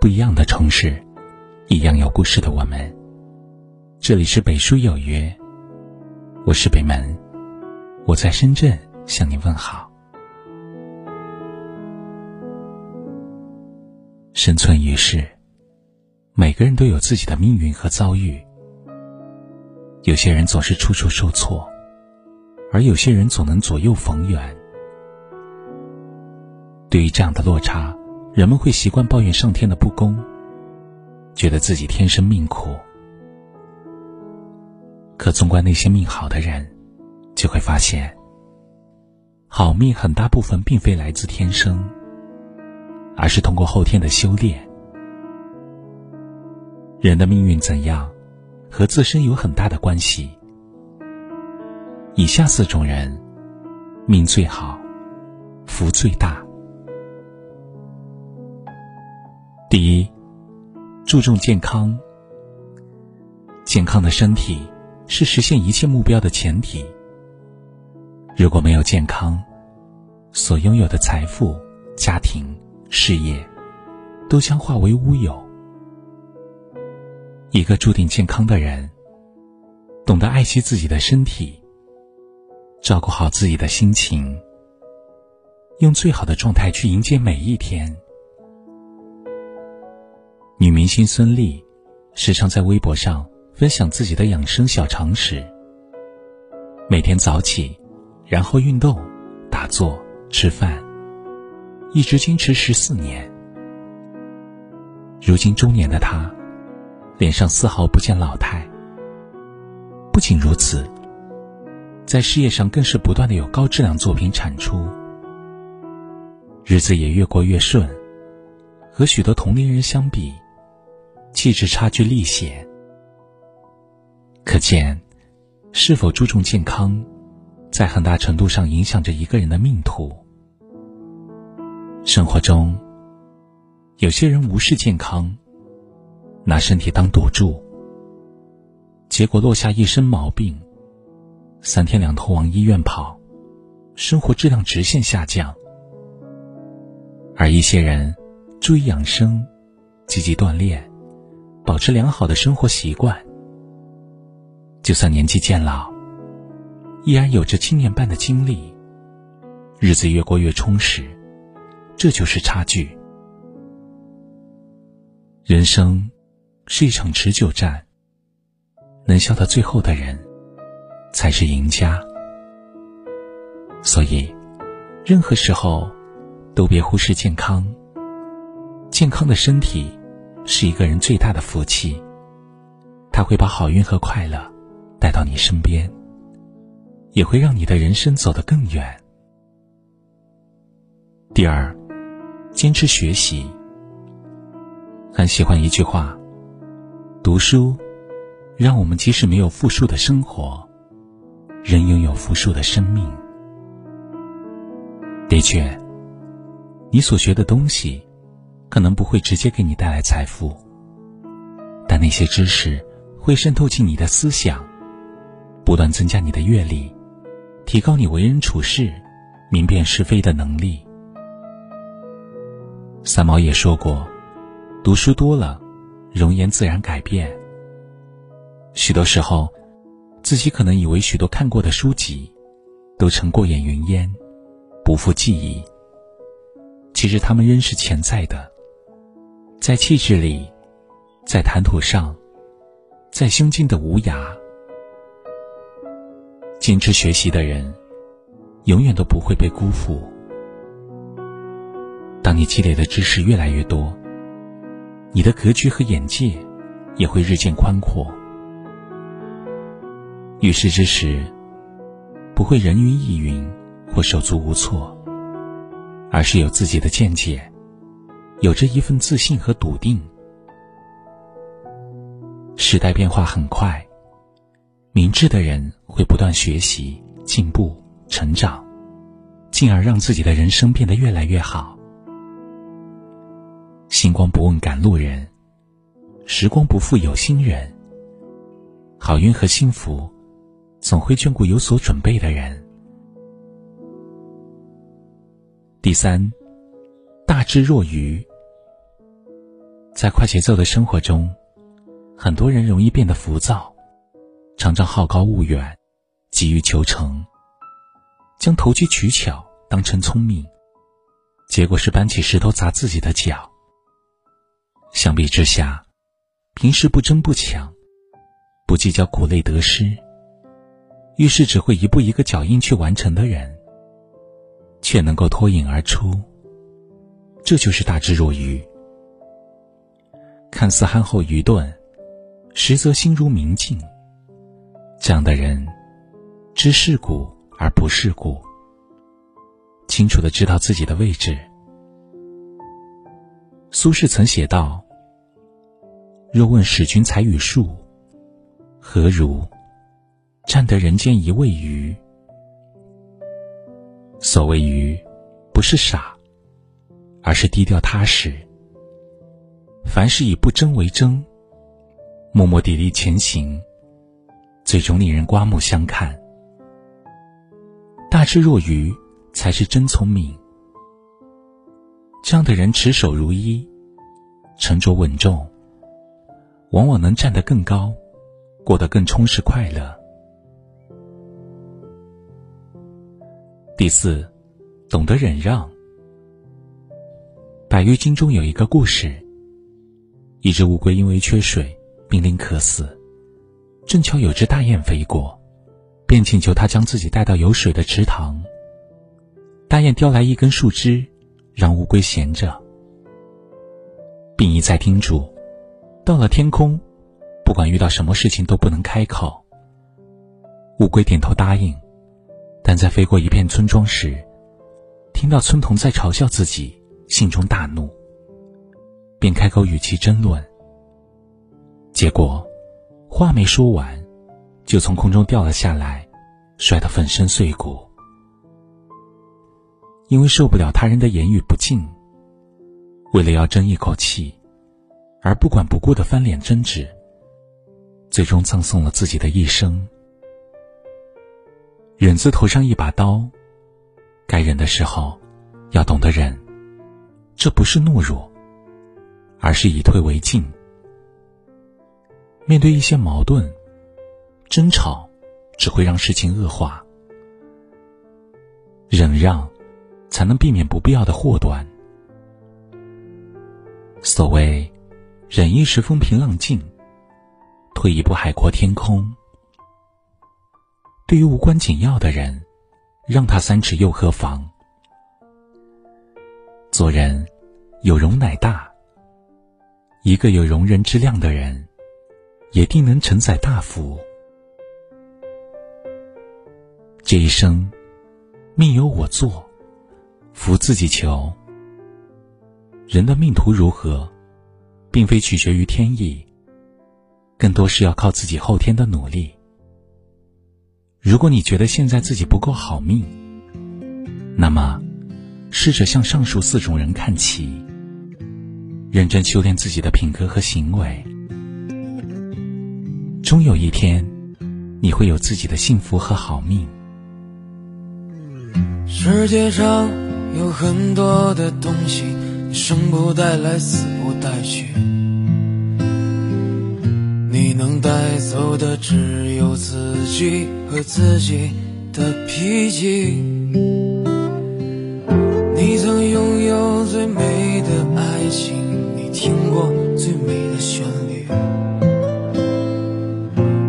不一样的城市，一样有故事的我们。这里是北书有约，我是北门，我在深圳向你问好。生存于世，每个人都有自己的命运和遭遇。有些人总是处处受挫，而有些人总能左右逢源。对于这样的落差，人们会习惯抱怨上天的不公，觉得自己天生命苦。可纵观那些命好的人，就会发现，好命很大部分并非来自天生，而是通过后天的修炼。人的命运怎样？和自身有很大的关系。以下四种人，命最好，福最大。第一，注重健康。健康的身体是实现一切目标的前提。如果没有健康，所拥有的财富、家庭、事业，都将化为乌有。一个注定健康的人，懂得爱惜自己的身体，照顾好自己的心情，用最好的状态去迎接每一天。女明星孙俪时常在微博上分享自己的养生小常识：每天早起，然后运动、打坐、吃饭，一直坚持十四年。如今中年的她。脸上丝毫不见老态。不仅如此，在事业上更是不断的有高质量作品产出，日子也越过越顺。和许多同龄人相比，气质差距立显。可见，是否注重健康，在很大程度上影响着一个人的命途。生活中，有些人无视健康。拿身体当赌注，结果落下一身毛病，三天两头往医院跑，生活质量直线下降。而一些人注意养生，积极锻炼，保持良好的生活习惯，就算年纪渐老，依然有着青年般的精力，日子越过越充实。这就是差距。人生。是一场持久战，能笑到最后的人，才是赢家。所以，任何时候，都别忽视健康。健康的身体，是一个人最大的福气，它会把好运和快乐带到你身边，也会让你的人生走得更远。第二，坚持学习。很喜欢一句话。读书，让我们即使没有富庶的生活，仍拥有富庶的生命。的确，你所学的东西，可能不会直接给你带来财富，但那些知识会渗透进你的思想，不断增加你的阅历，提高你为人处事、明辨是非的能力。三毛也说过：“读书多了。”容颜自然改变。许多时候，自己可能以为许多看过的书籍，都成过眼云烟，不复记忆。其实他们仍是潜在的，在气质里，在谈吐上，在胸襟的无涯。坚持学习的人，永远都不会被辜负。当你积累的知识越来越多。你的格局和眼界也会日渐宽阔。遇事之时，不会人云亦云或手足无措，而是有自己的见解，有着一份自信和笃定。时代变化很快，明智的人会不断学习、进步、成长，进而让自己的人生变得越来越好。星光不问赶路人，时光不负有心人。好运和幸福，总会眷顾有所准备的人。第三，大智若愚。在快节奏的生活中，很多人容易变得浮躁，常常好高骛远，急于求成，将投机取巧当成聪明，结果是搬起石头砸自己的脚。相比之下，平时不争不抢，不计较苦累得失，遇事只会一步一个脚印去完成的人。却能够脱颖而出，这就是大智若愚。看似憨厚愚钝，实则心如明镜。这样的人，知世故而不世故，清楚的知道自己的位置。苏轼曾写道：“若问使君才与术，何如？占得人间一味鱼。”所谓愚，不是傻，而是低调踏实。凡事以不争为争，默默砥砺前行，最终令人刮目相看。大智若愚，才是真聪明。这样的人持守如一，沉着稳重，往往能站得更高，过得更充实快乐。第四，懂得忍让。《百喻经》中有一个故事：一只乌龟因为缺水，濒临渴死，正巧有只大雁飞过，便请求他将自己带到有水的池塘。大雁叼来一根树枝，让乌龟衔着，并一再叮嘱：到了天空，不管遇到什么事情都不能开口。乌龟点头答应。但在飞过一片村庄时，听到村童在嘲笑自己，心中大怒，便开口与其争论。结果，话没说完，就从空中掉了下来，摔得粉身碎骨。因为受不了他人的言语不敬，为了要争一口气，而不管不顾的翻脸争执，最终葬送了自己的一生。忍字头上一把刀，该忍的时候，要懂得忍。这不是懦弱，而是以退为进。面对一些矛盾、争吵，只会让事情恶化。忍让，才能避免不必要的祸端。所谓“忍一时风平浪静，退一步海阔天空”。对于无关紧要的人，让他三尺又何妨？做人有容乃大。一个有容人之量的人，也定能承载大福。这一生，命由我做，福自己求。人的命途如何，并非取决于天意，更多是要靠自己后天的努力。如果你觉得现在自己不够好命，那么，试着向上述四种人看齐，认真修炼自己的品格和行为，终有一天，你会有自己的幸福和好命。世界上有很多的东西，生不带来，死不带去。你能带走的只有自己和自己的脾气。情，你听过最美的旋律，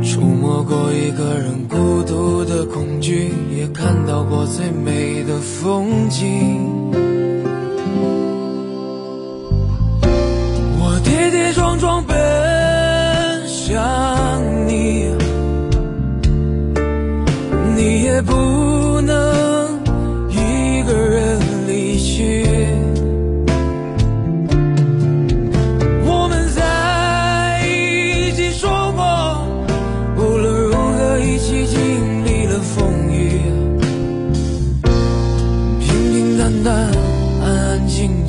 触摸过一个人孤独的恐惧，也看到过最美的风景。我跌跌撞撞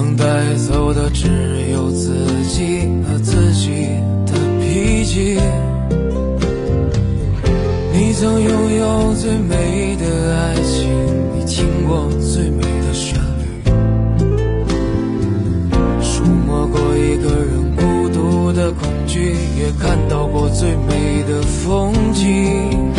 能带走的只有自己和自己的脾气。你曾拥有最美的爱情，你听过最美的旋律，触摸过一个人孤独的恐惧，也看到过最美的风景。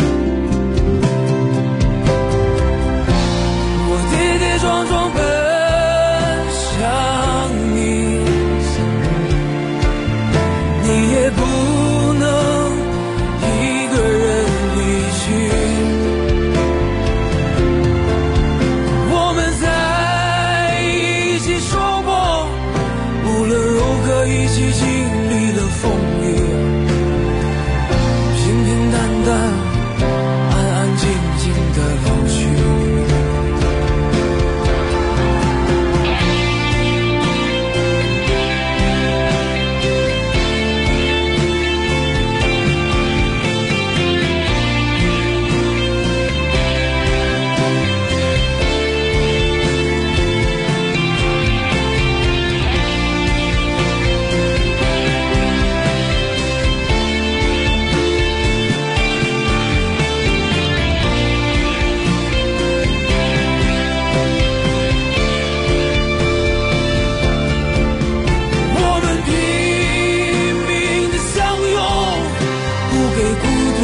不给孤独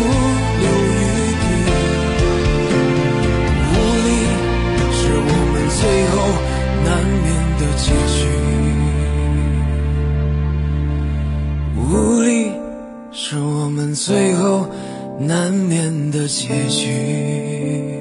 留余地。无力是我们最后难免的结局。无力是我们最后难免的结局。